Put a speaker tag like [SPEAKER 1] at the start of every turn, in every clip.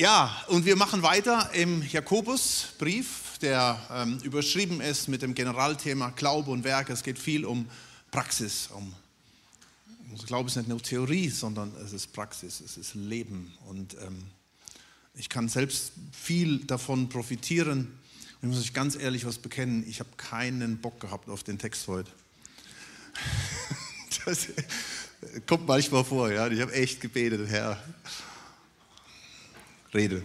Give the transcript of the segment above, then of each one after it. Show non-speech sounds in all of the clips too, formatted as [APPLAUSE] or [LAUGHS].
[SPEAKER 1] Ja, und wir machen weiter im Jakobusbrief, der ähm, überschrieben ist mit dem Generalthema Glaube und Werke. Es geht viel um Praxis. Um, also Glaube ist nicht nur Theorie, sondern es ist Praxis, es ist Leben. Und ähm, ich kann selbst viel davon profitieren. Ich muss euch ganz ehrlich was bekennen, ich habe keinen Bock gehabt auf den Text heute. [LAUGHS] Das kommt manchmal vor, ja. Ich habe echt gebetet, Herr, rede.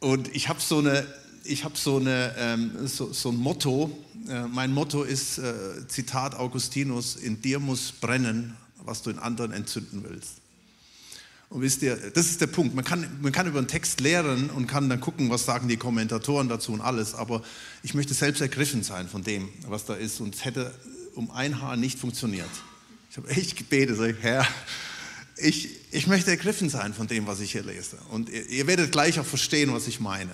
[SPEAKER 1] Und ich habe so eine, ich habe so, eine, ähm, so, so ein Motto. Äh, mein Motto ist, äh, Zitat Augustinus, in dir muss brennen, was du in anderen entzünden willst. Und wisst ihr, das ist der Punkt. Man kann, man kann über einen Text lehren und kann dann gucken, was sagen die Kommentatoren dazu und alles. Aber ich möchte selbst ergriffen sein von dem, was da ist. Und es hätte um ein Haar nicht funktioniert. Ich habe echt gebetet, sag ich, Herr, ich, ich möchte ergriffen sein von dem, was ich hier lese. Und ihr, ihr werdet gleich auch verstehen, was ich meine.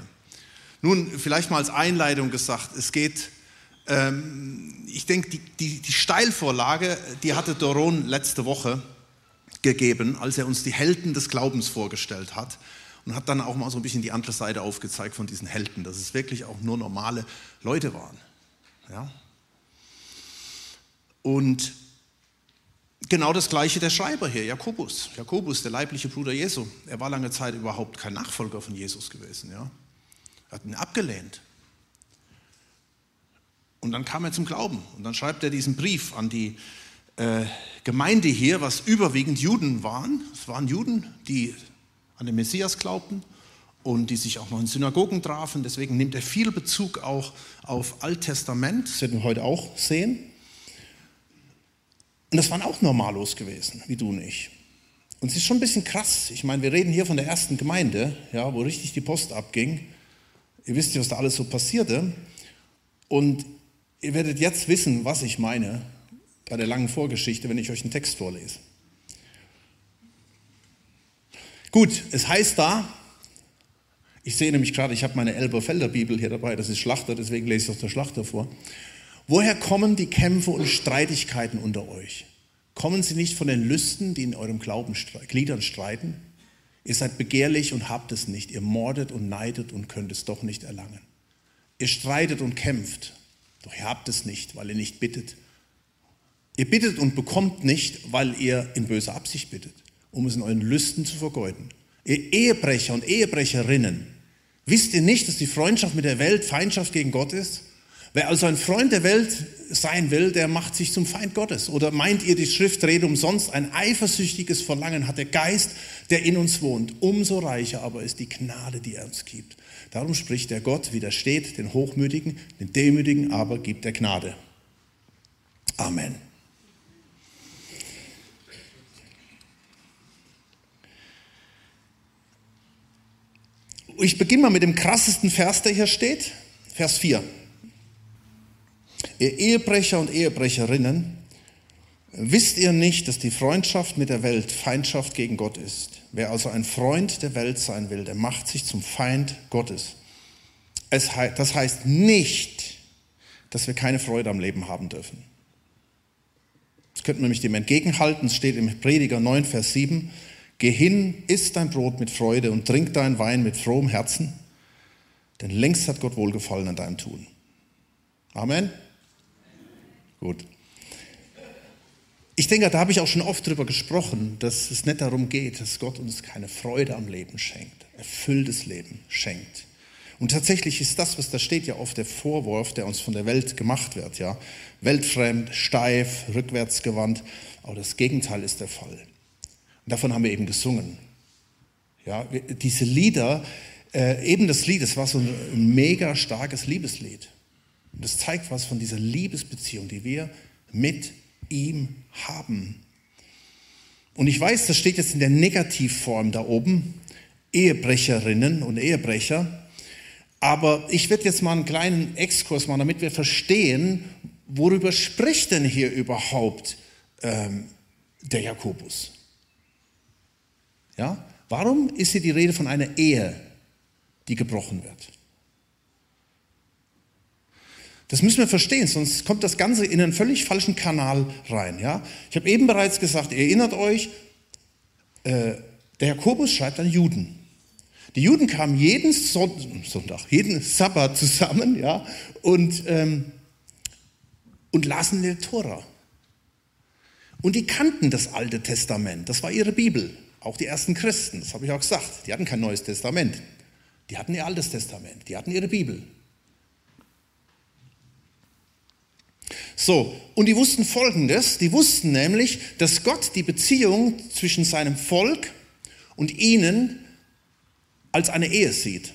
[SPEAKER 1] Nun, vielleicht mal als Einleitung gesagt, es geht, ähm, ich denke, die, die, die Steilvorlage, die hatte Doron letzte Woche gegeben, als er uns die Helden des Glaubens vorgestellt hat und hat dann auch mal so ein bisschen die andere Seite aufgezeigt von diesen Helden, dass es wirklich auch nur normale Leute waren. Ja? Und Genau das gleiche der Schreiber hier, Jakobus. Jakobus, der leibliche Bruder Jesu. Er war lange Zeit überhaupt kein Nachfolger von Jesus gewesen. Ja? Er hat ihn abgelehnt. Und dann kam er zum Glauben. Und dann schreibt er diesen Brief an die äh, Gemeinde hier, was überwiegend Juden waren. Es waren Juden, die an den Messias glaubten und die sich auch noch in Synagogen trafen. Deswegen nimmt er viel Bezug auch auf Alttestament. Das werden wir heute auch sehen. Und das waren auch Normalos gewesen, wie du und ich. Und es ist schon ein bisschen krass. Ich meine, wir reden hier von der ersten Gemeinde, ja, wo richtig die Post abging. Ihr wisst ja, was da alles so passierte. Und ihr werdet jetzt wissen, was ich meine bei der langen Vorgeschichte, wenn ich euch einen Text vorlese. Gut, es heißt da, ich sehe nämlich gerade, ich habe meine Elberfelder Bibel hier dabei, das ist Schlachter, deswegen lese ich aus der Schlachter vor. Woher kommen die Kämpfe und Streitigkeiten unter euch? Kommen sie nicht von den Lüsten, die in eurem Glaubengliedern streiten? Ihr seid begehrlich und habt es nicht. Ihr mordet und neidet und könnt es doch nicht erlangen. Ihr streitet und kämpft, doch ihr habt es nicht, weil ihr nicht bittet. Ihr bittet und bekommt nicht, weil ihr in böser Absicht bittet, um es in euren Lüsten zu vergeuden. Ihr Ehebrecher und Ehebrecherinnen, wisst ihr nicht, dass die Freundschaft mit der Welt Feindschaft gegen Gott ist? Wer also ein Freund der Welt sein will, der macht sich zum Feind Gottes. Oder meint ihr, die Schrift redet umsonst? Ein eifersüchtiges Verlangen hat der Geist, der in uns wohnt. Umso reicher aber ist die Gnade, die er uns gibt. Darum spricht der Gott, widersteht den Hochmütigen, den Demütigen aber gibt er Gnade. Amen. Ich beginne mal mit dem krassesten Vers, der hier steht. Vers 4. Ihr Ehebrecher und Ehebrecherinnen, wisst ihr nicht, dass die Freundschaft mit der Welt Feindschaft gegen Gott ist? Wer also ein Freund der Welt sein will, der macht sich zum Feind Gottes. Es, das heißt nicht, dass wir keine Freude am Leben haben dürfen. Das könnten wir nämlich dem entgegenhalten. Es steht im Prediger 9, Vers 7. Geh hin, iss dein Brot mit Freude und trink dein Wein mit frohem Herzen, denn längst hat Gott Wohlgefallen an deinem Tun. Amen. Gut. Ich denke, da habe ich auch schon oft darüber gesprochen, dass es nicht darum geht, dass Gott uns keine Freude am Leben schenkt, erfülltes Leben schenkt. Und tatsächlich ist das, was da steht, ja oft der Vorwurf, der uns von der Welt gemacht wird, ja. Weltfremd, steif, rückwärtsgewandt. Aber das Gegenteil ist der Fall. Und davon haben wir eben gesungen. Ja, diese Lieder, äh, eben das Lied, das war so ein mega starkes Liebeslied. Und das zeigt was von dieser Liebesbeziehung, die wir mit ihm haben. Und ich weiß, das steht jetzt in der Negativform da oben, Ehebrecherinnen und Ehebrecher. Aber ich werde jetzt mal einen kleinen Exkurs machen, damit wir verstehen, worüber spricht denn hier überhaupt ähm, der Jakobus? Ja? Warum ist hier die Rede von einer Ehe, die gebrochen wird? Das müssen wir verstehen, sonst kommt das Ganze in einen völlig falschen Kanal rein. Ja? Ich habe eben bereits gesagt, erinnert euch, äh, der Jakobus schreibt an Juden. Die Juden kamen jeden Sonntag, jeden Sabbat zusammen ja, und, ähm, und lasen den Tora. Und die kannten das Alte Testament, das war ihre Bibel. Auch die ersten Christen, das habe ich auch gesagt, die hatten kein neues Testament. Die hatten ihr Altes Testament, die hatten ihre Bibel. So, und die wussten Folgendes, die wussten nämlich, dass Gott die Beziehung zwischen seinem Volk und ihnen als eine Ehe sieht.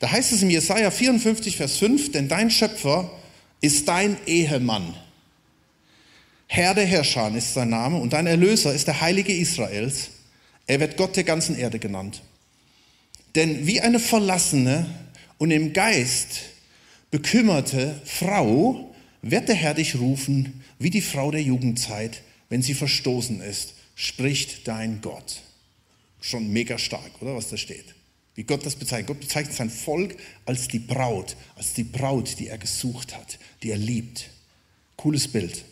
[SPEAKER 1] Da heißt es im Jesaja 54, Vers 5, denn dein Schöpfer ist dein Ehemann. Herr der Herrscher ist sein Name und dein Erlöser ist der Heilige Israels. Er wird Gott der ganzen Erde genannt. Denn wie eine verlassene und im Geist bekümmerte Frau wird der Herr dich rufen, wie die Frau der Jugendzeit, wenn sie verstoßen ist, spricht dein Gott. Schon mega stark, oder was da steht? Wie Gott das bezeichnet. Gott bezeichnet sein Volk als die Braut, als die Braut, die er gesucht hat, die er liebt. Cooles Bild.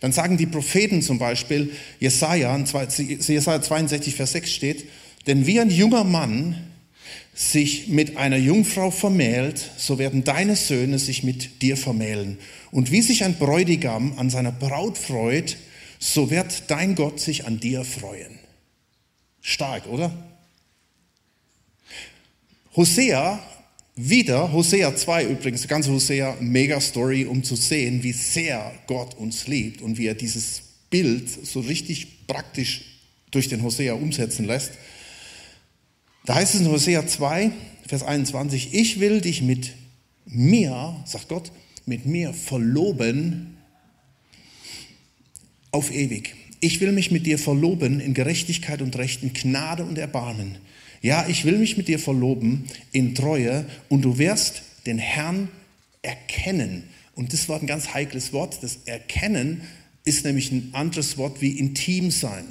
[SPEAKER 1] Dann sagen die Propheten zum Beispiel, Jesaja, Jesaja 62, Vers 6 steht, denn wie ein junger Mann sich mit einer Jungfrau vermählt, so werden deine Söhne sich mit dir vermählen. Und wie sich ein Bräutigam an seiner Braut freut, so wird dein Gott sich an dir freuen. Stark, oder? Hosea, wieder, Hosea 2 übrigens, die ganze Hosea, mega Story, um zu sehen, wie sehr Gott uns liebt und wie er dieses Bild so richtig praktisch durch den Hosea umsetzen lässt. Da heißt es in Hosea 2, Vers 21, ich will dich mit mir, sagt Gott, mit mir verloben auf ewig. Ich will mich mit dir verloben in Gerechtigkeit und Recht, in Gnade und Erbarmen. Ja, ich will mich mit dir verloben in Treue und du wirst den Herrn erkennen. Und das war ein ganz heikles Wort. Das Erkennen ist nämlich ein anderes Wort wie intim sein.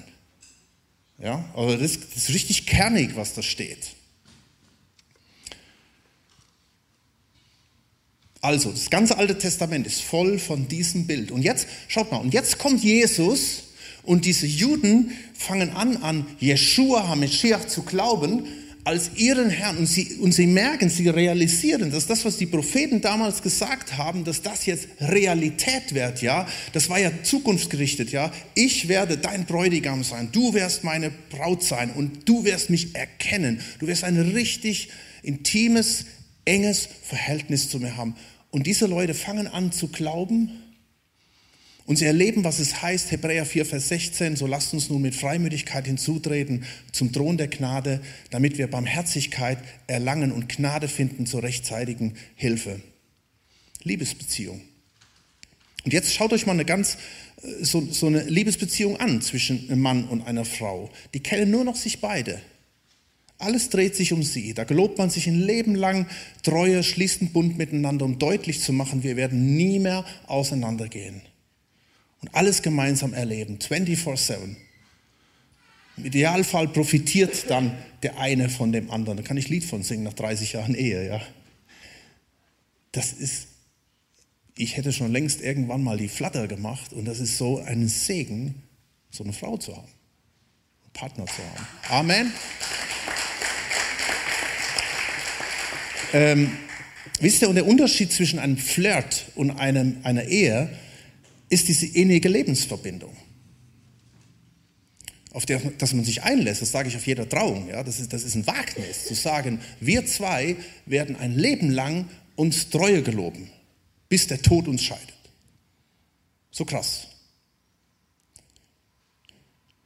[SPEAKER 1] Ja, aber das, das ist richtig kernig, was da steht. Also, das ganze Alte Testament ist voll von diesem Bild. Und jetzt, schaut mal, und jetzt kommt Jesus und diese Juden fangen an, an Jeshua HaMashiach zu glauben als ihren Herrn. Und sie, und sie merken, sie realisieren, dass das, was die Propheten damals gesagt haben, dass das jetzt Realität wird, ja. Das war ja zukunftsgerichtet, ja. Ich werde dein Bräutigam sein. Du wirst meine Braut sein und du wirst mich erkennen. Du wirst ein richtig intimes, enges Verhältnis zu mir haben. Und diese Leute fangen an zu glauben und sie erleben, was es heißt, Hebräer 4, Vers 16, so lasst uns nun mit Freimütigkeit hinzutreten zum Thron der Gnade, damit wir Barmherzigkeit erlangen und Gnade finden zur rechtzeitigen Hilfe. Liebesbeziehung. Und jetzt schaut euch mal eine ganz, äh, so, so eine Liebesbeziehung an zwischen einem Mann und einer Frau. Die kennen nur noch sich beide. Alles dreht sich um sie. Da gelobt man sich ein Leben lang Treue, schließt einen Bund miteinander, um deutlich zu machen, wir werden nie mehr auseinandergehen und alles gemeinsam erleben, 24-7. Im Idealfall profitiert dann der eine von dem anderen. Da kann ich Lied von singen nach 30 Jahren Ehe. Ja. Das ist, ich hätte schon längst irgendwann mal die Flatter gemacht und das ist so ein Segen, so eine Frau zu haben, einen Partner zu haben. Amen. Ähm, wisst ihr, und der Unterschied zwischen einem Flirt und einem, einer Ehe ist diese innige Lebensverbindung, auf der dass man sich einlässt. Das sage ich auf jeder Trauung. Ja? Das, ist, das ist ein Wagnis, zu sagen, wir zwei werden ein Leben lang uns Treue geloben, bis der Tod uns scheidet. So krass.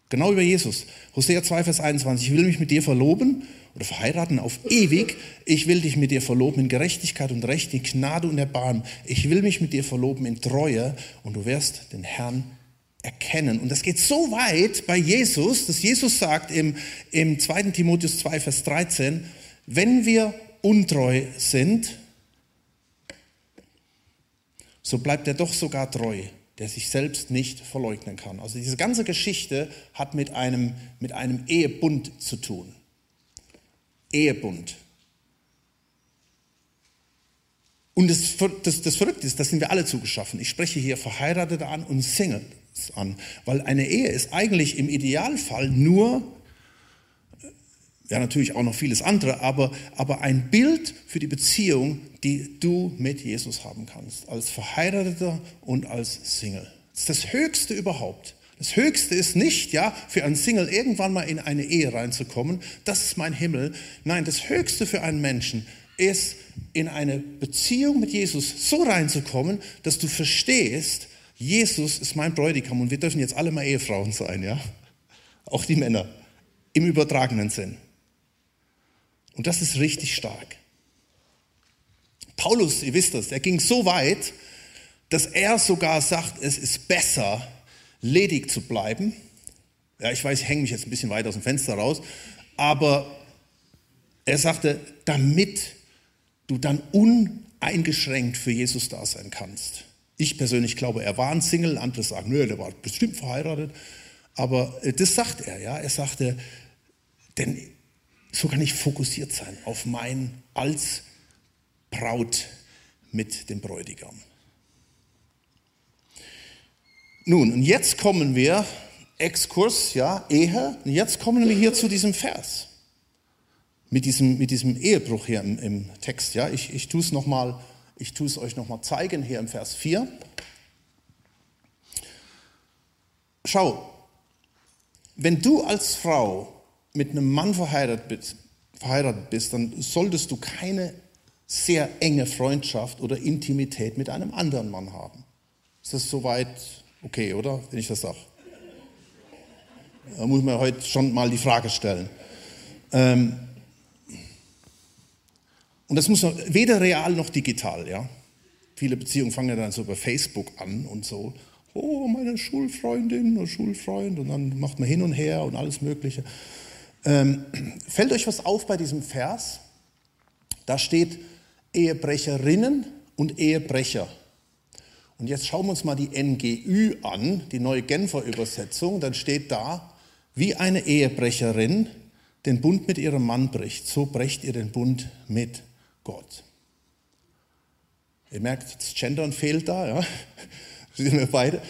[SPEAKER 1] Genau über Jesus. Hosea 2, Vers 21. Ich will mich mit dir verloben oder verheiraten auf ewig. Ich will dich mit dir verloben in Gerechtigkeit und Recht, in Gnade und Erbarmen. Ich will mich mit dir verloben in Treue und du wirst den Herrn erkennen. Und das geht so weit bei Jesus, dass Jesus sagt im, im 2. Timotheus 2, Vers 13, wenn wir untreu sind, so bleibt er doch sogar treu, der sich selbst nicht verleugnen kann. Also diese ganze Geschichte hat mit einem, mit einem Ehebund zu tun. Ehebund. Und das, das, das Verrückte ist, das sind wir alle zugeschaffen. Ich spreche hier Verheiratete an und Singles an, weil eine Ehe ist eigentlich im Idealfall nur Ja, natürlich auch noch vieles andere, aber, aber ein Bild für die Beziehung, die du mit Jesus haben kannst, als Verheirateter und als Single. Das ist das Höchste überhaupt. Das Höchste ist nicht, ja, für einen Single irgendwann mal in eine Ehe reinzukommen. Das ist mein Himmel. Nein, das Höchste für einen Menschen ist, in eine Beziehung mit Jesus so reinzukommen, dass du verstehst, Jesus ist mein Bräutigam und wir dürfen jetzt alle mal Ehefrauen sein, ja. Auch die Männer. Im übertragenen Sinn. Und das ist richtig stark. Paulus, ihr wisst das, er ging so weit, dass er sogar sagt, es ist besser, ledig zu bleiben. Ja, ich weiß, ich hänge mich jetzt ein bisschen weit aus dem Fenster raus, aber er sagte, damit du dann uneingeschränkt für Jesus da sein kannst. Ich persönlich glaube, er war ein Single, andere sagen, nö, der war bestimmt verheiratet. Aber äh, das sagt er, ja. Er sagte, denn so kann ich fokussiert sein auf mein als Braut mit dem Bräutigam. Nun, und jetzt kommen wir, Exkurs, ja, Ehe, und jetzt kommen wir hier zu diesem Vers. Mit diesem, mit diesem Ehebruch hier im, im Text, ja. Ich, ich tue es nochmal, ich tue es euch nochmal zeigen hier im Vers 4. Schau, wenn du als Frau mit einem Mann verheiratet bist, verheiratet bist, dann solltest du keine sehr enge Freundschaft oder Intimität mit einem anderen Mann haben. Ist das soweit okay, oder? Wenn ich das sage. Da muss man heute schon mal die Frage stellen. Ähm, und das muss man weder real noch digital, ja. Viele Beziehungen fangen ja dann so über Facebook an und so. Oh, meine Schulfreundin oder Schulfreund und dann macht man hin und her und alles Mögliche. Ähm, fällt euch was auf bei diesem Vers? Da steht Ehebrecherinnen und Ehebrecher. Und jetzt schauen wir uns mal die NGÜ an, die neue Genfer Übersetzung. Dann steht da, wie eine Ehebrecherin den Bund mit ihrem Mann bricht, so brecht ihr den Bund mit Gott. Ihr merkt, das Gendern fehlt da, ja. [LAUGHS] Sind wir beide.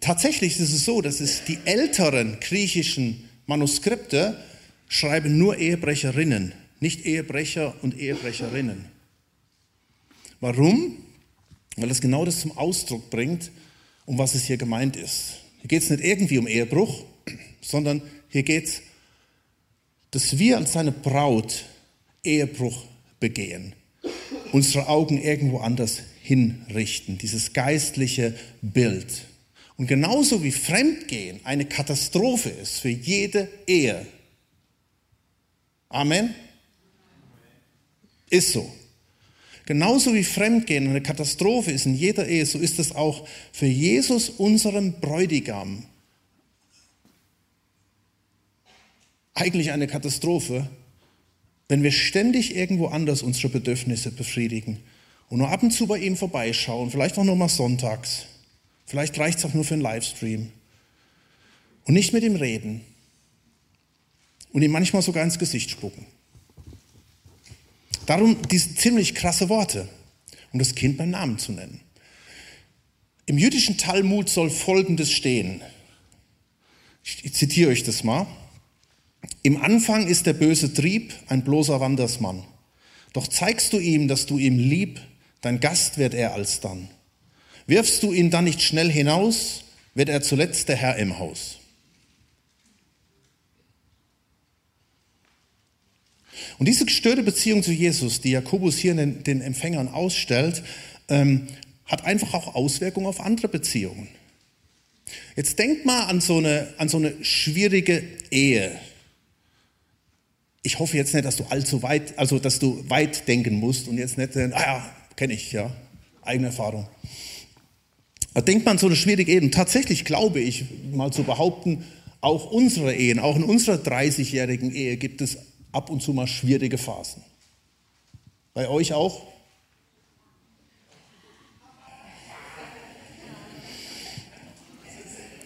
[SPEAKER 1] Tatsächlich ist es so, dass es die älteren griechischen Manuskripte schreiben nur Ehebrecherinnen, nicht Ehebrecher und Ehebrecherinnen. Warum? Weil es genau das zum Ausdruck bringt, um was es hier gemeint ist. Hier geht es nicht irgendwie um Ehebruch, [CLEARS THROAT] sondern hier geht es, dass wir als seine Braut Ehebruch begehen, unsere Augen irgendwo anders hinrichten, dieses geistliche Bild. Und genauso wie Fremdgehen eine Katastrophe ist für jede Ehe. Amen? Ist so. Genauso wie Fremdgehen eine Katastrophe ist in jeder Ehe, so ist es auch für Jesus, unserem Bräutigam, eigentlich eine Katastrophe, wenn wir ständig irgendwo anders unsere Bedürfnisse befriedigen und nur ab und zu bei ihm vorbeischauen, vielleicht auch nur mal sonntags, vielleicht reicht es auch nur für einen Livestream und nicht mit ihm reden und ihm manchmal sogar ins Gesicht spucken. Darum diese ziemlich krasse Worte, um das Kind beim Namen zu nennen. Im jüdischen Talmud soll Folgendes stehen. Ich zitiere euch das mal. Im Anfang ist der böse Trieb ein bloßer Wandersmann. Doch zeigst du ihm, dass du ihm lieb, dein Gast wird er alsdann. Wirfst du ihn dann nicht schnell hinaus, wird er zuletzt der Herr im Haus. Und diese gestörte Beziehung zu Jesus, die Jakobus hier den, den Empfängern ausstellt, ähm, hat einfach auch Auswirkungen auf andere Beziehungen. Jetzt denkt mal an so eine, an so eine schwierige Ehe. Ich hoffe jetzt nicht, dass du allzu weit, also dass du weit denken musst und jetzt nicht, ah ja, kenne ich, ja, eigene Erfahrung. Aber denkt man an so eine schwierige Ehe. Und tatsächlich glaube ich, mal zu behaupten, auch unsere Ehen, auch in unserer 30-jährigen Ehe gibt es ab und zu mal schwierige Phasen. Bei euch auch?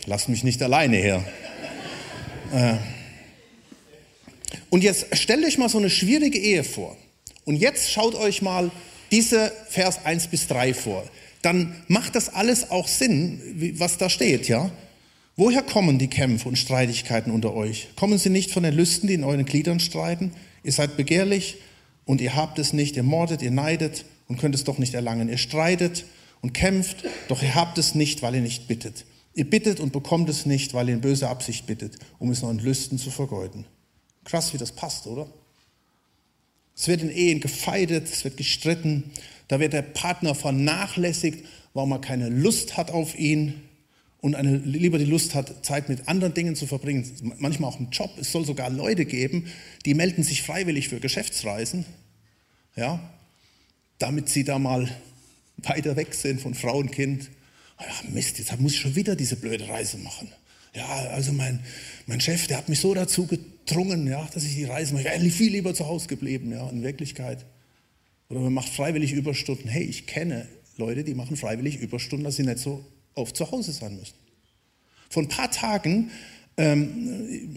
[SPEAKER 1] Lasst mich nicht alleine her. Äh. Und jetzt stellt euch mal so eine schwierige Ehe vor. Und jetzt schaut euch mal diese Vers 1 bis 3 vor. Dann macht das alles auch Sinn, was da steht, ja? Woher kommen die Kämpfe und Streitigkeiten unter euch? Kommen sie nicht von den Lüsten, die in euren Gliedern streiten? Ihr seid begehrlich und ihr habt es nicht, ihr mordet, ihr neidet und könnt es doch nicht erlangen. Ihr streitet und kämpft, doch ihr habt es nicht, weil ihr nicht bittet. Ihr bittet und bekommt es nicht, weil ihr in böser Absicht bittet, um es in Lüsten zu vergeuden. Krass, wie das passt, oder? Es wird in Ehen gefeidet, es wird gestritten, da wird der Partner vernachlässigt, warum er keine Lust hat auf ihn und eine, lieber die Lust hat, Zeit mit anderen Dingen zu verbringen, manchmal auch im Job. Es soll sogar Leute geben, die melden sich freiwillig für Geschäftsreisen, ja, damit sie da mal weiter weg sind von Frau und Kind. Ja, Mist, jetzt muss ich schon wieder diese blöde Reise machen. Ja, also mein, mein Chef, der hat mich so dazu gedrungen, ja, dass ich die Reise mache. Ich wäre viel lieber zu Hause geblieben, ja, in Wirklichkeit. Oder man macht freiwillig Überstunden. Hey, ich kenne Leute, die machen freiwillig Überstunden, dass sie nicht so oft zu Hause sein müssen. Vor ein paar Tagen, ähm,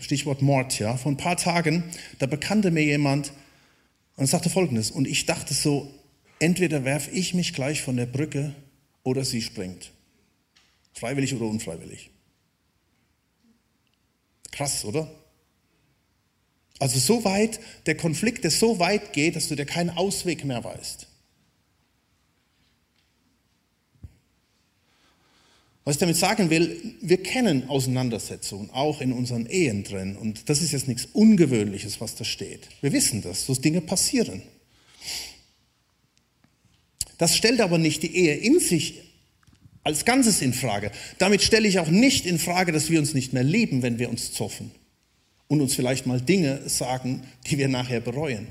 [SPEAKER 1] Stichwort Mord, ja, vor ein paar Tagen, da bekannte mir jemand und sagte folgendes, und ich dachte so, entweder werfe ich mich gleich von der Brücke oder sie springt. Freiwillig oder unfreiwillig. Krass, oder? Also so weit, der Konflikt, der so weit geht, dass du dir keinen Ausweg mehr weißt. Was ich damit sagen will, wir kennen Auseinandersetzungen auch in unseren Ehen drin. Und das ist jetzt nichts Ungewöhnliches, was da steht. Wir wissen das, so Dinge passieren. Das stellt aber nicht die Ehe in sich als Ganzes in Frage. Damit stelle ich auch nicht in Frage, dass wir uns nicht mehr lieben, wenn wir uns zoffen und uns vielleicht mal Dinge sagen, die wir nachher bereuen.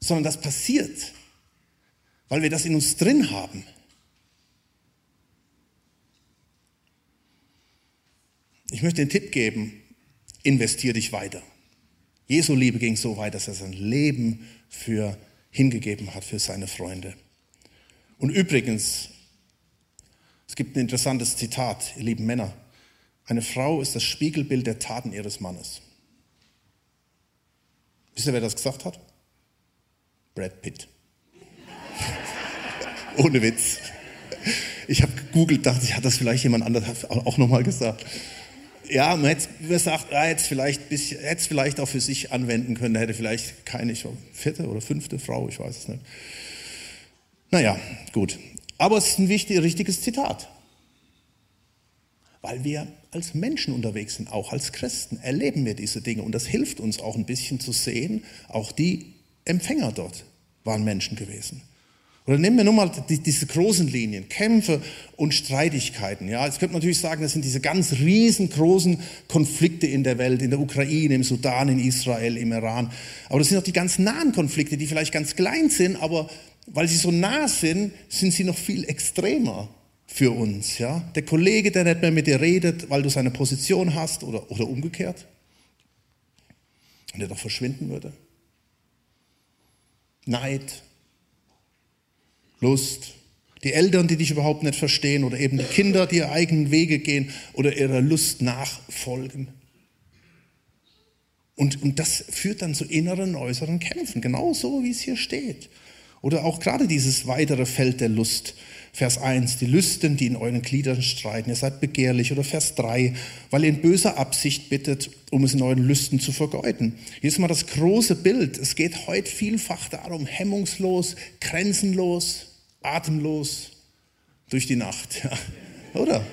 [SPEAKER 1] Sondern das passiert, weil wir das in uns drin haben. Ich möchte den Tipp geben, investier dich weiter. Jesu Liebe ging so weit, dass er sein Leben für hingegeben hat für seine Freunde. Und übrigens, es gibt ein interessantes Zitat, ihr lieben Männer. Eine Frau ist das Spiegelbild der Taten ihres Mannes. Wisst ihr, wer das gesagt hat? Brad Pitt. [LAUGHS] Ohne Witz. Ich habe gegoogelt, dachte ich, hat das vielleicht jemand anderes auch nochmal gesagt ja, man hätte gesagt, er hätte es vielleicht, hätte es vielleicht auch für sich anwenden können. Hätte vielleicht keine ich vierte oder fünfte Frau, ich weiß es nicht. Naja, gut. Aber es ist ein wichtiges, richtiges Zitat. Weil wir als Menschen unterwegs sind, auch als Christen, erleben wir diese Dinge. Und das hilft uns auch ein bisschen zu sehen, auch die Empfänger dort waren Menschen gewesen. Oder nehmen wir nur mal die, diese großen Linien, Kämpfe und Streitigkeiten. Ja, jetzt könnte man natürlich sagen, das sind diese ganz riesengroßen Konflikte in der Welt, in der Ukraine, im Sudan, in Israel, im Iran. Aber das sind auch die ganz nahen Konflikte, die vielleicht ganz klein sind, aber weil sie so nah sind, sind sie noch viel extremer für uns. Ja, der Kollege, der nicht mehr mit dir redet, weil du seine Position hast oder, oder umgekehrt, und der doch verschwinden würde. Neid, Lust. Die Eltern, die dich überhaupt nicht verstehen oder eben die Kinder, die ihre eigenen Wege gehen oder ihrer Lust nachfolgen. Und, und das führt dann zu inneren äußeren Kämpfen, genauso wie es hier steht. Oder auch gerade dieses weitere Feld der Lust. Vers 1, die Lüsten, die in euren Gliedern streiten, ihr seid begehrlich. Oder Vers 3, weil ihr in böser Absicht bittet, um es in euren Lüsten zu vergeuden. Hier ist mal das große Bild. Es geht heute vielfach darum, hemmungslos, grenzenlos, atemlos durch die Nacht. Ja. Oder?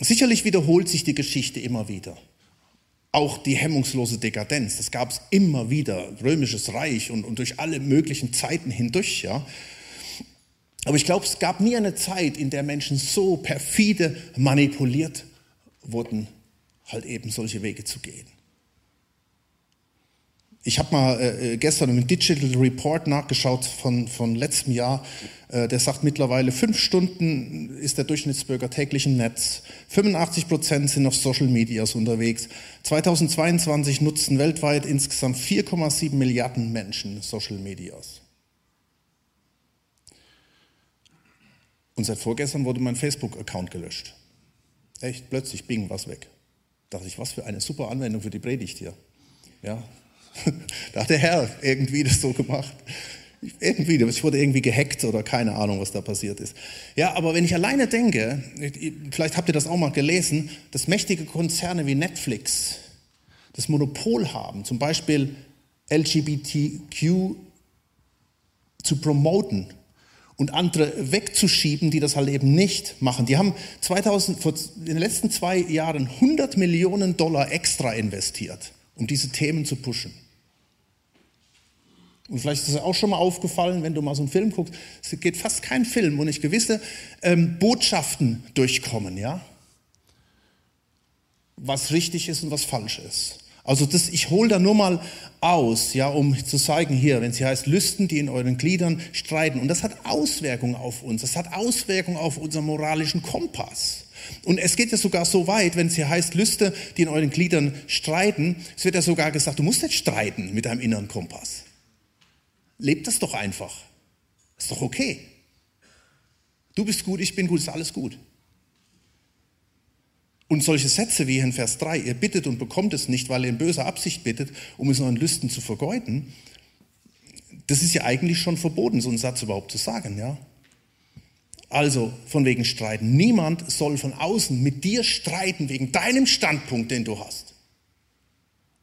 [SPEAKER 1] Sicherlich wiederholt sich die Geschichte immer wieder. Auch die hemmungslose Dekadenz, das gab es immer wieder, römisches Reich und, und durch alle möglichen Zeiten hindurch. Ja. Aber ich glaube, es gab nie eine Zeit, in der Menschen so perfide manipuliert wurden, halt eben solche Wege zu gehen. Ich habe mal äh, äh, gestern im Digital Report nachgeschaut von, von letztem Jahr. Äh, der sagt mittlerweile, fünf Stunden ist der Durchschnittsbürger täglich im Netz. 85 Prozent sind auf Social Medias unterwegs. 2022 nutzen weltweit insgesamt 4,7 Milliarden Menschen Social Medias. Und seit vorgestern wurde mein Facebook-Account gelöscht. Echt, plötzlich, bing, was weg. Da dachte ich, was für eine super Anwendung für die Predigt hier. Ja, [LAUGHS] da hat der Herr irgendwie das so gemacht. irgendwie, ich wurde irgendwie gehackt oder keine Ahnung, was da passiert ist. Ja, aber wenn ich alleine denke, vielleicht habt ihr das auch mal gelesen, dass mächtige Konzerne wie Netflix das Monopol haben, zum Beispiel LGBTQ zu promoten und andere wegzuschieben, die das halt eben nicht machen. Die haben 2000, in den letzten zwei Jahren 100 Millionen Dollar extra investiert, um diese Themen zu pushen. Und vielleicht ist es auch schon mal aufgefallen, wenn du mal so einen Film guckst, es geht fast kein Film, wo nicht gewisse ähm, Botschaften durchkommen, ja? Was richtig ist und was falsch ist. Also das, ich hole da nur mal aus, ja, um zu zeigen hier, wenn es hier heißt, Lüsten, die in euren Gliedern streiten. Und das hat Auswirkungen auf uns. Das hat Auswirkungen auf unseren moralischen Kompass. Und es geht ja sogar so weit, wenn es hier heißt, Lüste, die in euren Gliedern streiten. Es wird ja sogar gesagt, du musst nicht streiten mit deinem inneren Kompass. Lebt das doch einfach. Ist doch okay. Du bist gut, ich bin gut, ist alles gut. Und solche Sätze wie in Vers 3, ihr bittet und bekommt es nicht, weil ihr in böser Absicht bittet, um es euren Lüsten zu vergeuden, das ist ja eigentlich schon verboten, so einen Satz überhaupt zu sagen, ja. Also von wegen Streiten. Niemand soll von außen mit dir streiten wegen deinem Standpunkt, den du hast.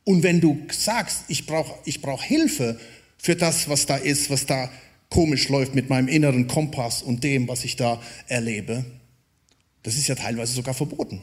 [SPEAKER 1] Und wenn du sagst, ich brauche ich brauch Hilfe für das, was da ist, was da komisch läuft mit meinem inneren Kompass und dem, was ich da erlebe, das ist ja teilweise sogar verboten.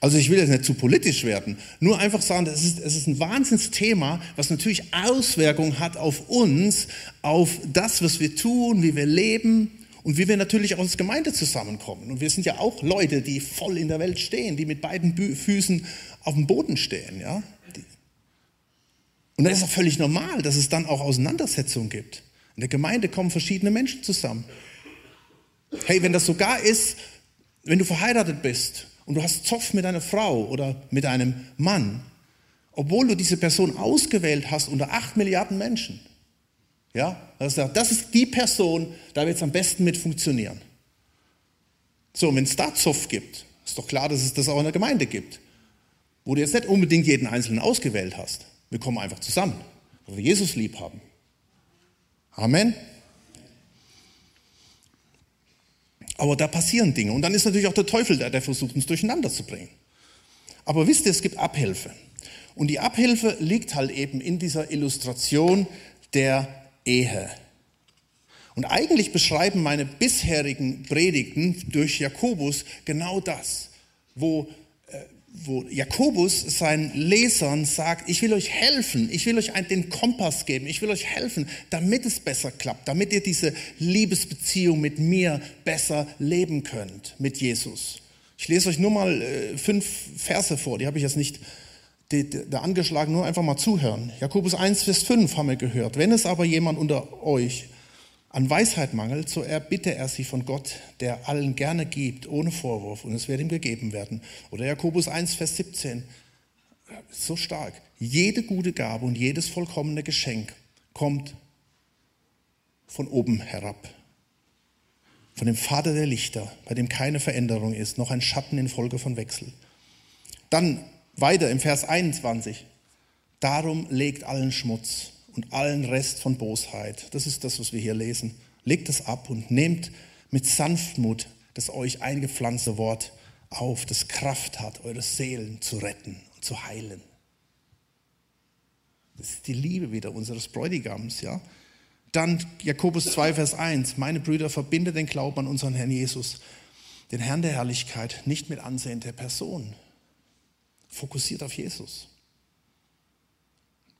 [SPEAKER 1] Also ich will jetzt nicht zu politisch werden, nur einfach sagen, es ist, ist ein Wahnsinnsthema, was natürlich Auswirkungen hat auf uns, auf das, was wir tun, wie wir leben und wie wir natürlich auch als Gemeinde zusammenkommen. Und wir sind ja auch Leute, die voll in der Welt stehen, die mit beiden Füßen auf dem Boden stehen. Ja? Und dann ist auch völlig normal, dass es dann auch Auseinandersetzungen gibt. In der Gemeinde kommen verschiedene Menschen zusammen. Hey, wenn das sogar ist, wenn du verheiratet bist und du hast Zoff mit deiner Frau oder mit einem Mann, obwohl du diese Person ausgewählt hast unter acht Milliarden Menschen. Ja, das ist die Person, da wird es am besten mit funktionieren. So, wenn es da Zoff gibt, ist doch klar, dass es das auch in der Gemeinde gibt, wo du jetzt nicht unbedingt jeden Einzelnen ausgewählt hast. Wir kommen einfach zusammen, weil wir Jesus lieb haben. Amen. Aber da passieren Dinge. Und dann ist natürlich auch der Teufel der, der versucht, uns durcheinander zu bringen. Aber wisst ihr, es gibt Abhilfe. Und die Abhilfe liegt halt eben in dieser Illustration der Ehe. Und eigentlich beschreiben meine bisherigen Predigten durch Jakobus genau das, wo wo Jakobus seinen Lesern sagt, ich will euch helfen, ich will euch den Kompass geben, ich will euch helfen, damit es besser klappt, damit ihr diese Liebesbeziehung mit mir besser leben könnt, mit Jesus. Ich lese euch nur mal äh, fünf Verse vor, die habe ich jetzt nicht da angeschlagen, nur einfach mal zuhören. Jakobus 1, Vers 5 haben wir gehört. Wenn es aber jemand unter euch an Weisheit mangelt, so erbitte er sie von Gott, der allen gerne gibt, ohne Vorwurf, und es wird ihm gegeben werden. Oder Jakobus 1, Vers 17, so stark. Jede gute Gabe und jedes vollkommene Geschenk kommt von oben herab. Von dem Vater der Lichter, bei dem keine Veränderung ist, noch ein Schatten in Folge von Wechsel. Dann weiter im Vers 21. Darum legt allen Schmutz und allen Rest von Bosheit. Das ist das, was wir hier lesen. Legt es ab und nehmt mit Sanftmut das euch eingepflanzte Wort auf, das Kraft hat, eure Seelen zu retten und zu heilen. Das ist die Liebe wieder unseres Bräutigams, ja. Dann Jakobus 2, Vers 1. Meine Brüder, verbinde den Glauben an unseren Herrn Jesus, den Herrn der Herrlichkeit, nicht mit Ansehen der Person. Fokussiert auf Jesus.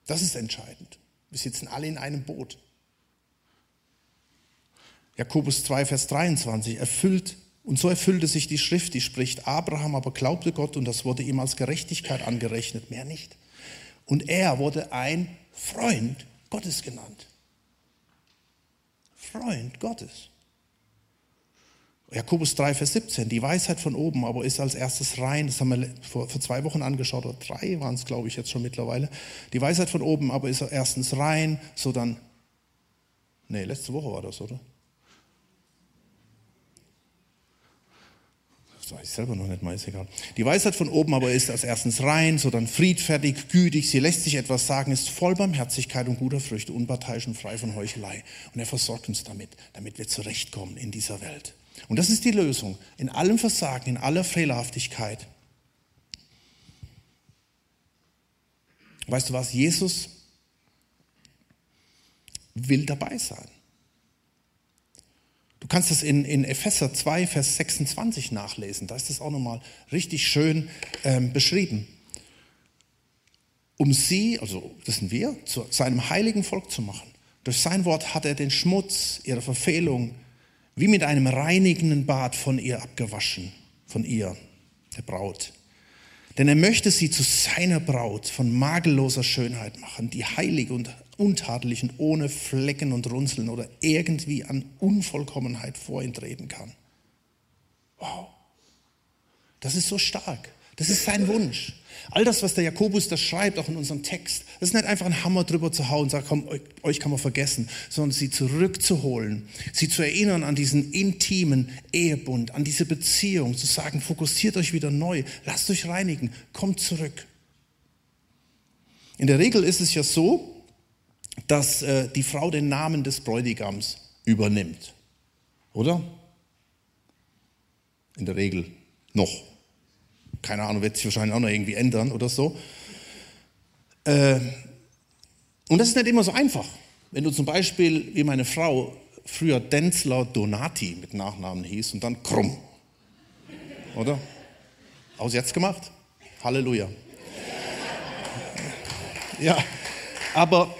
[SPEAKER 1] Das ist entscheidend. Wir sitzen alle in einem Boot. Jakobus 2, Vers 23, erfüllt, und so erfüllte sich die Schrift, die spricht, Abraham aber glaubte Gott und das wurde ihm als Gerechtigkeit angerechnet, mehr nicht. Und er wurde ein Freund Gottes genannt. Freund Gottes. Jakobus 3, Vers 17, die Weisheit von oben aber ist als erstes rein, das haben wir vor, vor zwei Wochen angeschaut, oder drei waren es, glaube ich, jetzt schon mittlerweile. Die Weisheit von oben aber ist erstens rein, so dann, nee, letzte Woche war das, oder? das weiß ich selber noch nicht mal, ist egal. Die Weisheit von oben aber ist als erstens rein, so dann friedfertig, gütig, sie lässt sich etwas sagen, ist voll Barmherzigkeit und guter Früchte, unparteiisch und frei von Heuchelei. Und er versorgt uns damit, damit wir zurechtkommen in dieser Welt. Und das ist die Lösung. In allem Versagen, in aller Fehlerhaftigkeit. Weißt du was? Jesus will dabei sein. Du kannst das in, in Epheser 2, Vers 26 nachlesen. Da ist das auch nochmal richtig schön ähm, beschrieben. Um sie, also das sind wir, zu seinem heiligen Volk zu machen. Durch sein Wort hat er den Schmutz ihrer Verfehlung wie mit einem reinigenden Bad von ihr abgewaschen, von ihr, der Braut. Denn er möchte sie zu seiner Braut von makelloser Schönheit machen, die heilig und untadelig und ohne Flecken und Runzeln oder irgendwie an Unvollkommenheit vor ihn treten kann. Wow, das ist so stark. Das ist sein Wunsch. All das, was der Jakobus da schreibt, auch in unserem Text, das ist nicht einfach ein Hammer drüber zu hauen und sagen, komm, euch kann man vergessen, sondern sie zurückzuholen, sie zu erinnern an diesen intimen Ehebund, an diese Beziehung, zu sagen, fokussiert euch wieder neu, lasst euch reinigen, kommt zurück. In der Regel ist es ja so, dass äh, die Frau den Namen des Bräutigams übernimmt. Oder? In der Regel noch. Keine Ahnung, wird sich wahrscheinlich auch noch irgendwie ändern oder so. Äh, und das ist nicht immer so einfach. Wenn du zum Beispiel, wie meine Frau, früher Denzler Donati mit Nachnamen hieß und dann Krumm. Oder? Aus jetzt gemacht? Halleluja. Ja, aber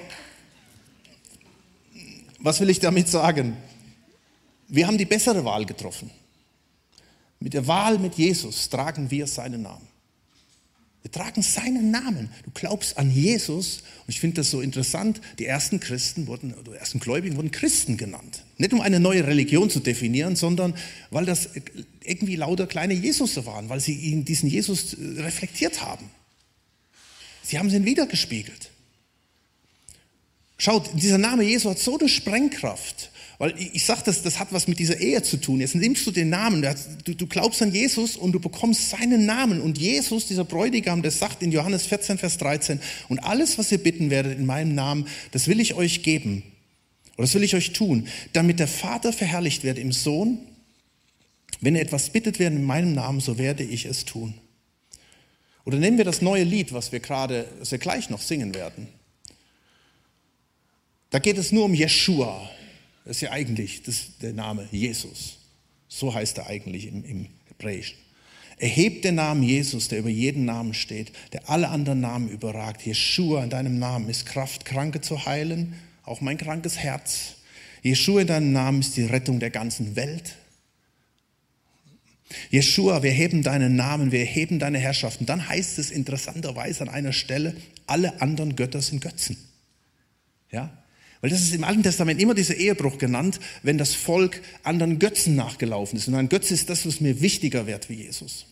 [SPEAKER 1] was will ich damit sagen? Wir haben die bessere Wahl getroffen. Mit der Wahl mit Jesus tragen wir seinen Namen. Wir tragen seinen Namen. Du glaubst an Jesus. Und ich finde das so interessant. Die ersten Christen wurden, die ersten Gläubigen wurden Christen genannt. Nicht um eine neue Religion zu definieren, sondern weil das irgendwie lauter kleine Jesus waren, weil sie diesen Jesus äh, reflektiert haben. Sie haben ihn wiedergespiegelt. Schaut, dieser Name Jesu hat so eine Sprengkraft. Weil ich sage, das, das hat was mit dieser Ehe zu tun. Jetzt nimmst du den Namen, du, du glaubst an Jesus und du bekommst seinen Namen. Und Jesus, dieser Bräutigam, der sagt in Johannes 14, Vers 13, und alles, was ihr bitten werdet in meinem Namen, das will ich euch geben. Oder das will ich euch tun, damit der Vater verherrlicht wird im Sohn. Wenn ihr etwas bittet werden in meinem Namen, so werde ich es tun. Oder nehmen wir das neue Lied, was wir gerade, was wir gleich noch singen werden. Da geht es nur um Jeshua. Das ist ja eigentlich das, der Name Jesus. So heißt er eigentlich im, im Hebräischen. Erhebt den Namen Jesus, der über jeden Namen steht, der alle anderen Namen überragt. Jeshua, in deinem Namen ist Kraft, Kranke zu heilen, auch mein krankes Herz. Jeshua, in deinem Namen ist die Rettung der ganzen Welt. Jeshua, wir heben deinen Namen, wir heben deine Herrschaften. Dann heißt es interessanterweise an einer Stelle, alle anderen Götter sind Götzen. Ja? Weil das ist im Alten Testament immer dieser Ehebruch genannt, wenn das Volk anderen Götzen nachgelaufen ist. Und ein Götze ist das, was mir wichtiger wird wie Jesus.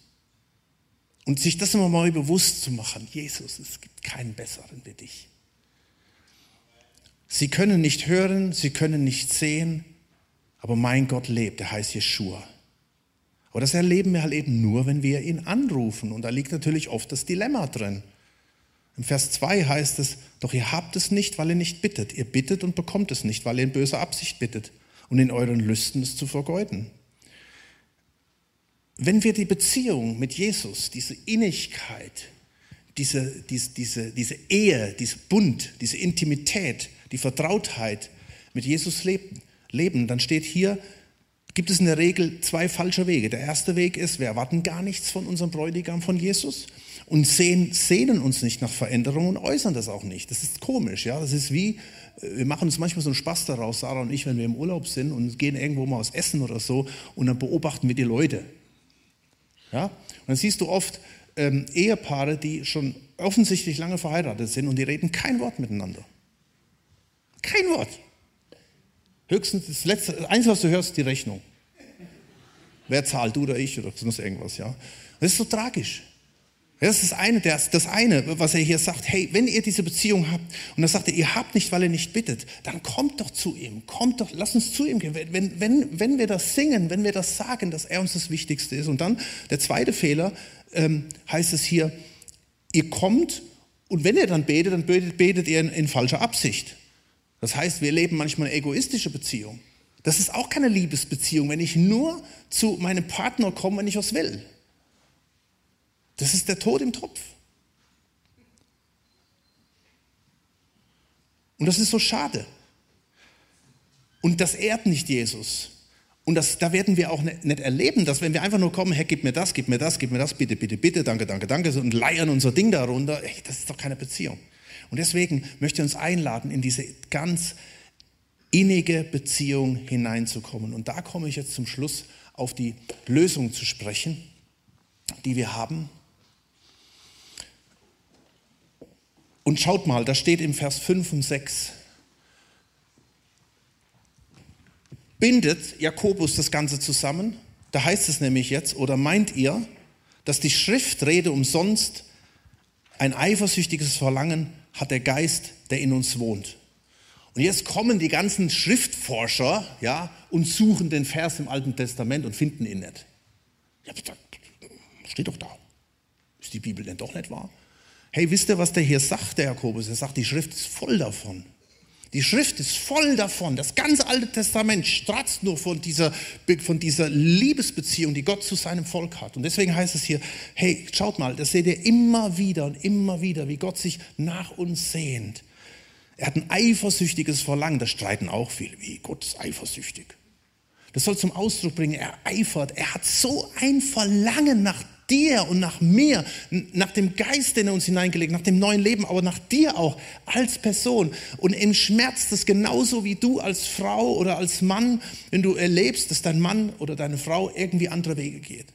[SPEAKER 1] Und sich das immer mal bewusst zu machen, Jesus, es gibt keinen besseren wie dich. Sie können nicht hören, sie können nicht sehen, aber mein Gott lebt, der heißt Jeshua. Aber das erleben wir halt eben nur, wenn wir ihn anrufen. Und da liegt natürlich oft das Dilemma drin. Im Vers 2 heißt es, doch ihr habt es nicht, weil ihr nicht bittet. Ihr bittet und bekommt es nicht, weil ihr in böser Absicht bittet und in euren Lüsten es zu vergeuden. Wenn wir die Beziehung mit Jesus, diese Innigkeit, diese, diese, diese, diese Ehe, diese Bund, diese Intimität, die Vertrautheit mit Jesus leben, leben, dann steht hier, gibt es in der Regel zwei falsche Wege. Der erste Weg ist, wir erwarten gar nichts von unserem Bräutigam, von Jesus und sehnen uns nicht nach Veränderung und äußern das auch nicht. Das ist komisch, ja. Das ist wie, äh, wir machen uns manchmal so einen Spaß daraus, Sarah und ich, wenn wir im Urlaub sind und gehen irgendwo mal aus Essen oder so und dann beobachten wir die Leute. Ja. Und dann siehst du oft ähm, Ehepaare, die schon offensichtlich lange verheiratet sind und die reden kein Wort miteinander. Kein Wort. Höchstens das letzte, das Einzige, was du hörst, die Rechnung. Wer zahlt, du oder ich oder sonst irgendwas, ja. Das ist so tragisch. Das ist eine, das, das eine, was er hier sagt. Hey, wenn ihr diese Beziehung habt, und dann sagt er, ihr habt nicht, weil ihr nicht bittet, dann kommt doch zu ihm, kommt doch, lasst uns zu ihm gehen. Wenn, wenn, wenn wir das singen, wenn wir das sagen, dass er uns das Wichtigste ist. Und dann der zweite Fehler ähm, heißt es hier, ihr kommt und wenn ihr dann betet, dann betet, betet ihr in, in falscher Absicht. Das heißt, wir leben manchmal eine egoistische Beziehung. Das ist auch keine Liebesbeziehung, wenn ich nur zu meinem Partner komme, wenn ich was will. Das ist der Tod im Topf. Und das ist so schade. Und das ehrt nicht Jesus. Und das, da werden wir auch ne, nicht erleben, dass wenn wir einfach nur kommen, Herr, gib mir das, gib mir das, gib mir das, bitte, bitte, bitte, danke, danke, danke, und leiern unser Ding darunter, ey, das ist doch keine Beziehung. Und deswegen möchte ich uns einladen, in diese ganz innige Beziehung hineinzukommen. Und da komme ich jetzt zum Schluss auf die Lösung zu sprechen, die wir haben. Und schaut mal, da steht im Vers 5 und 6, bindet Jakobus das Ganze zusammen. Da heißt es nämlich jetzt, oder meint ihr, dass die Schriftrede umsonst ein eifersüchtiges Verlangen hat der Geist, der in uns wohnt. Und jetzt kommen die ganzen Schriftforscher ja, und suchen den Vers im Alten Testament und finden ihn nicht. Ja, steht doch da. Ist die Bibel denn doch nicht wahr? Hey, wisst ihr, was der hier sagt, der Jakobus? Er sagt, die Schrift ist voll davon. Die Schrift ist voll davon. Das ganze Alte Testament stratzt nur von dieser, von dieser Liebesbeziehung, die Gott zu seinem Volk hat. Und deswegen heißt es hier, hey, schaut mal, das seht ihr immer wieder und immer wieder, wie Gott sich nach uns sehnt. Er hat ein eifersüchtiges Verlangen. Das streiten auch viele. Wie Gott ist eifersüchtig. Das soll zum Ausdruck bringen, er eifert. Er hat so ein Verlangen nach dir und nach mir, nach dem Geist, den er uns hineingelegt, nach dem neuen Leben, aber nach dir auch als Person. Und ihm schmerzt es genauso wie du als Frau oder als Mann, wenn du erlebst, dass dein Mann oder deine Frau irgendwie andere Wege geht.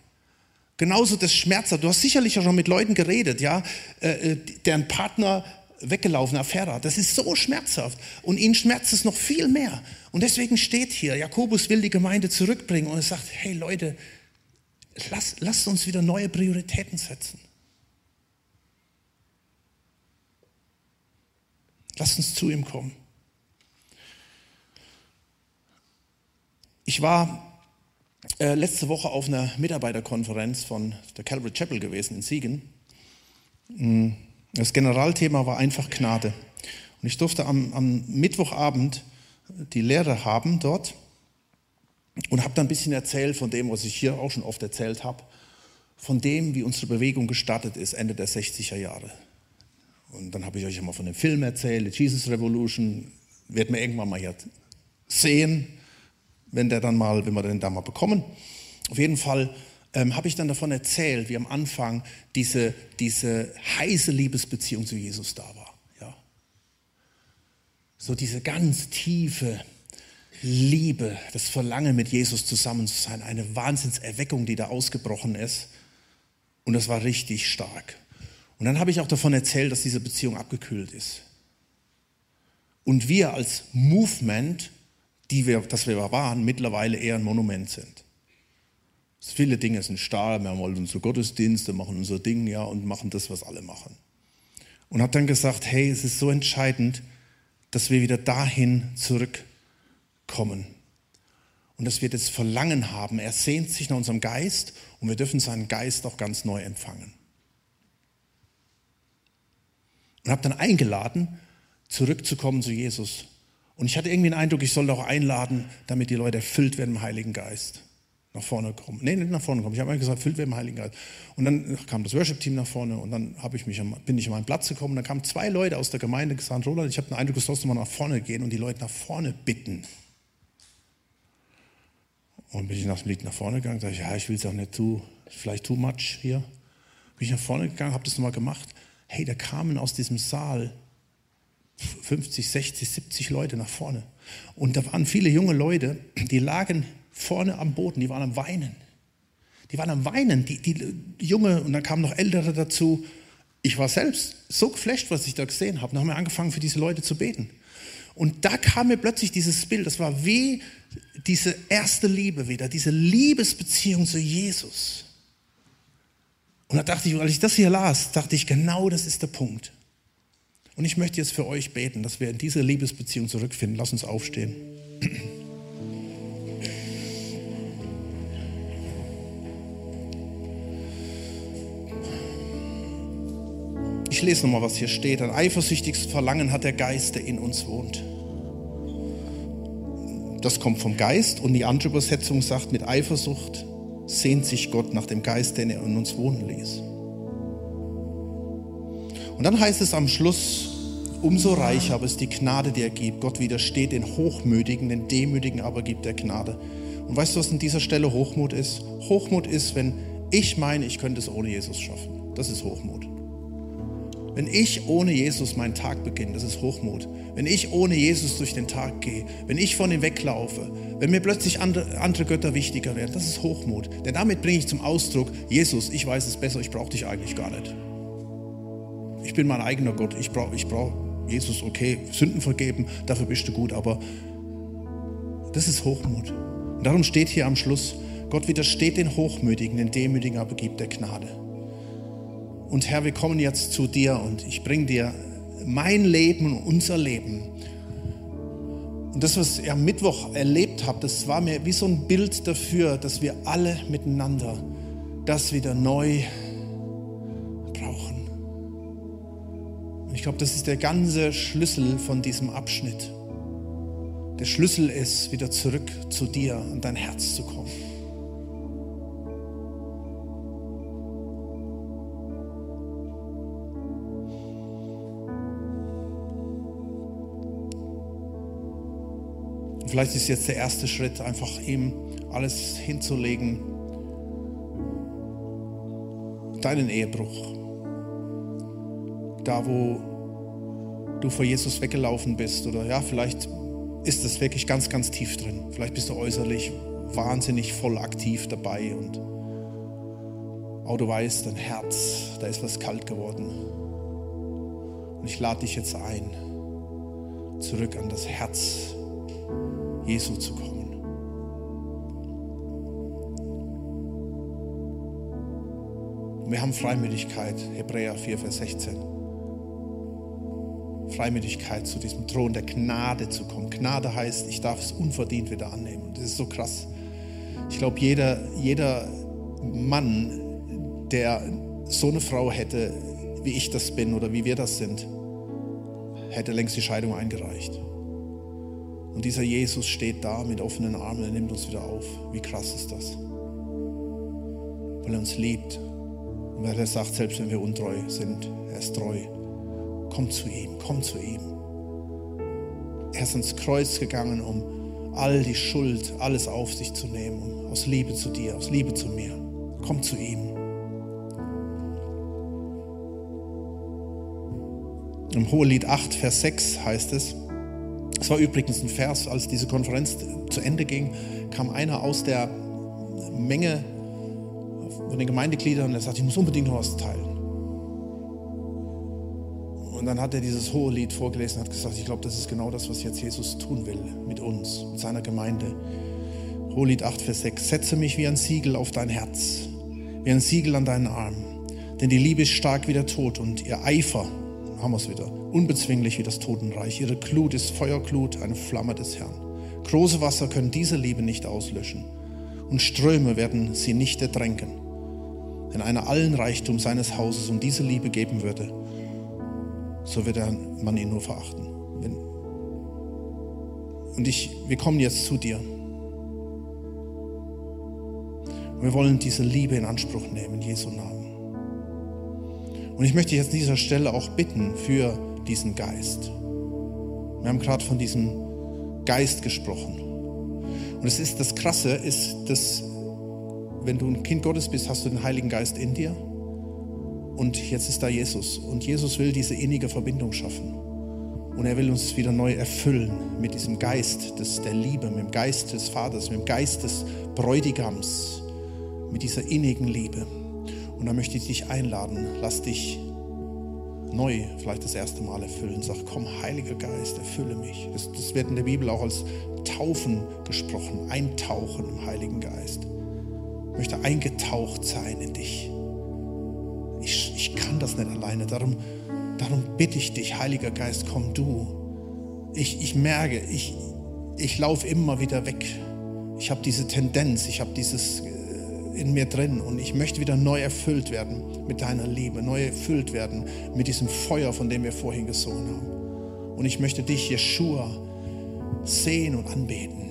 [SPEAKER 1] Genauso das Schmerz. Du hast sicherlich auch schon mit Leuten geredet, ja, äh, äh, deren Partner weggelaufen, Affäre. Das ist so schmerzhaft. Und ihnen schmerzt es noch viel mehr. Und deswegen steht hier, Jakobus will die Gemeinde zurückbringen und er sagt, hey Leute, Lass, lasst uns wieder neue Prioritäten setzen. Lasst uns zu ihm kommen. Ich war äh, letzte Woche auf einer Mitarbeiterkonferenz von der Calvary Chapel gewesen in Siegen. Mm, das Generalthema war einfach Gnade. Und ich durfte am, am Mittwochabend die Lehre haben dort und habe dann ein bisschen erzählt von dem, was ich hier auch schon oft erzählt habe, von dem, wie unsere Bewegung gestartet ist, Ende der 60er Jahre. Und dann habe ich euch immer von dem Film erzählt, Jesus Revolution, wird man irgendwann mal hier sehen, wenn der dann mal, wenn wir den da mal bekommen. Auf jeden Fall ähm, habe ich dann davon erzählt, wie am Anfang diese, diese heiße Liebesbeziehung zu Jesus da war. Ja. So diese ganz tiefe, Liebe, das Verlangen, mit Jesus zusammen zu sein, eine Wahnsinnserweckung, die da ausgebrochen ist. Und das war richtig stark. Und dann habe ich auch davon erzählt, dass diese Beziehung abgekühlt ist. Und wir als Movement, die wir, das wir waren, mittlerweile eher ein Monument sind. Viele Dinge sind starr, wir haben halt unsere Gottesdienste, machen unser Ding, ja, und machen das, was alle machen. Und habe dann gesagt, hey, es ist so entscheidend, dass wir wieder dahin zurück kommen. Und dass wir das Verlangen haben. Er sehnt sich nach unserem Geist und wir dürfen seinen Geist auch ganz neu empfangen. Und habe dann eingeladen, zurückzukommen zu Jesus. Und ich hatte irgendwie den Eindruck, ich soll auch einladen, damit die Leute erfüllt werden im Heiligen Geist. Nach vorne kommen. Nee, nicht nach vorne kommen. Ich habe einfach gesagt, erfüllt werden im Heiligen Geist. Und dann kam das Worship-Team nach vorne und dann ich mich, bin ich an meinen Platz gekommen. Und dann kamen zwei Leute aus der Gemeinde gesagt, Roland, ich habe den Eindruck, du sollst mal nach vorne gehen und die Leute nach vorne bitten. Und bin ich nach dem Lied nach vorne gegangen, sage ich, ja, ich will es auch nicht too, vielleicht too much hier. Bin ich nach vorne gegangen, habe das nochmal gemacht. Hey, da kamen aus diesem Saal 50, 60, 70 Leute nach vorne. Und da waren viele junge Leute, die lagen vorne am Boden, die waren am Weinen. Die waren am Weinen, die, die Junge, und dann kamen noch Ältere dazu. Ich war selbst so geflasht, was ich da gesehen habe. Dann haben wir angefangen, für diese Leute zu beten. Und da kam mir plötzlich dieses Bild, das war wie diese erste Liebe wieder, diese Liebesbeziehung zu Jesus. Und da dachte ich, als ich das hier las, dachte ich, genau das ist der Punkt. Und ich möchte jetzt für euch beten, dass wir in diese Liebesbeziehung zurückfinden. Lass uns aufstehen. Ich lese nochmal, was hier steht. Ein eifersüchtiges Verlangen hat der Geist, der in uns wohnt. Das kommt vom Geist und die andere Übersetzung sagt, mit Eifersucht sehnt sich Gott nach dem Geist, den er in uns wohnen ließ. Und dann heißt es am Schluss, umso reicher aber ist die Gnade, die er gibt. Gott widersteht den Hochmütigen, den Demütigen aber gibt er Gnade. Und weißt du, was an dieser Stelle Hochmut ist? Hochmut ist, wenn ich meine, ich könnte es ohne Jesus schaffen. Das ist Hochmut. Wenn ich ohne Jesus meinen Tag beginne, das ist Hochmut. Wenn ich ohne Jesus durch den Tag gehe, wenn ich von ihm weglaufe, wenn mir plötzlich andere, Götter wichtiger werden, das ist Hochmut. Denn damit bringe ich zum Ausdruck, Jesus, ich weiß es besser, ich brauche dich eigentlich gar nicht. Ich bin mein eigener Gott, ich brauche ich brauch Jesus, okay, Sünden vergeben, dafür bist du gut, aber das ist Hochmut. Und darum steht hier am Schluss, Gott widersteht den Hochmütigen, den Demütigen aber gibt der Gnade. Und Herr, wir kommen jetzt zu dir und ich bringe dir mein Leben und unser Leben. Und das, was ihr am Mittwoch erlebt habt, das war mir wie so ein Bild dafür, dass wir alle miteinander das wieder neu brauchen. Und ich glaube, das ist der ganze Schlüssel von diesem Abschnitt. Der Schlüssel ist, wieder zurück zu dir und dein Herz zu kommen. Vielleicht ist jetzt der erste Schritt, einfach ihm alles hinzulegen. Deinen Ehebruch. Da, wo du vor Jesus weggelaufen bist. Oder ja, vielleicht ist es wirklich ganz, ganz tief drin. Vielleicht bist du äußerlich wahnsinnig voll aktiv dabei und oh, du weißt, dein Herz, da ist was kalt geworden. Und ich lade dich jetzt ein, zurück an das Herz Jesu zu kommen. wir haben Freimütigkeit, Hebräer 4, Vers 16. Freimütigkeit zu diesem Thron der Gnade zu kommen. Gnade heißt, ich darf es unverdient wieder annehmen. Das ist so krass. Ich glaube, jeder, jeder Mann, der so eine Frau hätte, wie ich das bin oder wie wir das sind, hätte längst die Scheidung eingereicht. Und dieser Jesus steht da mit offenen Armen, er nimmt uns wieder auf. Wie krass ist das? Weil er uns liebt. Und weil er sagt, selbst wenn wir untreu sind, er ist treu. Komm zu ihm, komm zu ihm. Er ist ans Kreuz gegangen, um all die Schuld, alles auf sich zu nehmen, aus Liebe zu dir, aus Liebe zu mir. Komm zu ihm. Im Hohelied 8, Vers 6 heißt es, es war übrigens ein Vers, als diese Konferenz zu Ende ging, kam einer aus der Menge von den Gemeindegliedern und er sagte, ich muss unbedingt noch was teilen. Und dann hat er dieses hohe Lied vorgelesen und hat gesagt, ich glaube, das ist genau das, was jetzt Jesus tun will mit uns, mit seiner Gemeinde. Hohelied 8, Vers 6. Setze mich wie ein Siegel auf dein Herz, wie ein Siegel an deinen Arm. Denn die Liebe ist stark wie der Tod und ihr Eifer haben wir es wieder, unbezwinglich wie das Totenreich. Ihre Glut ist Feuerglut, eine Flamme des Herrn. Große Wasser können diese Liebe nicht auslöschen und Ströme werden sie nicht ertränken. Wenn einer allen Reichtum seines Hauses um diese Liebe geben würde, so würde man ihn nur verachten. Und ich, wir kommen jetzt zu dir. wir wollen diese Liebe in Anspruch nehmen, in Jesu Namen. Und ich möchte jetzt an dieser Stelle auch bitten für diesen Geist. Wir haben gerade von diesem Geist gesprochen. Und es ist das Krasse, ist, dass wenn du ein Kind Gottes bist, hast du den Heiligen Geist in dir. Und jetzt ist da Jesus. Und Jesus will diese innige Verbindung schaffen. Und er will uns wieder neu erfüllen mit diesem Geist des, der Liebe, mit dem Geist des Vaters, mit dem Geist des Bräutigams, mit dieser innigen Liebe. Und da möchte ich dich einladen, lass dich neu vielleicht das erste Mal erfüllen. Sag, komm, Heiliger Geist, erfülle mich. Das, das wird in der Bibel auch als Taufen gesprochen, eintauchen im Heiligen Geist. Ich möchte eingetaucht sein in dich. Ich, ich kann das nicht alleine. Darum, darum bitte ich dich, Heiliger Geist, komm du. Ich, ich merke, ich, ich laufe immer wieder weg. Ich habe diese Tendenz, ich habe dieses in mir drin und ich möchte wieder neu erfüllt werden mit deiner Liebe, neu erfüllt werden mit diesem Feuer, von dem wir vorhin gesungen haben. Und ich möchte dich, Jeshua, sehen und anbeten.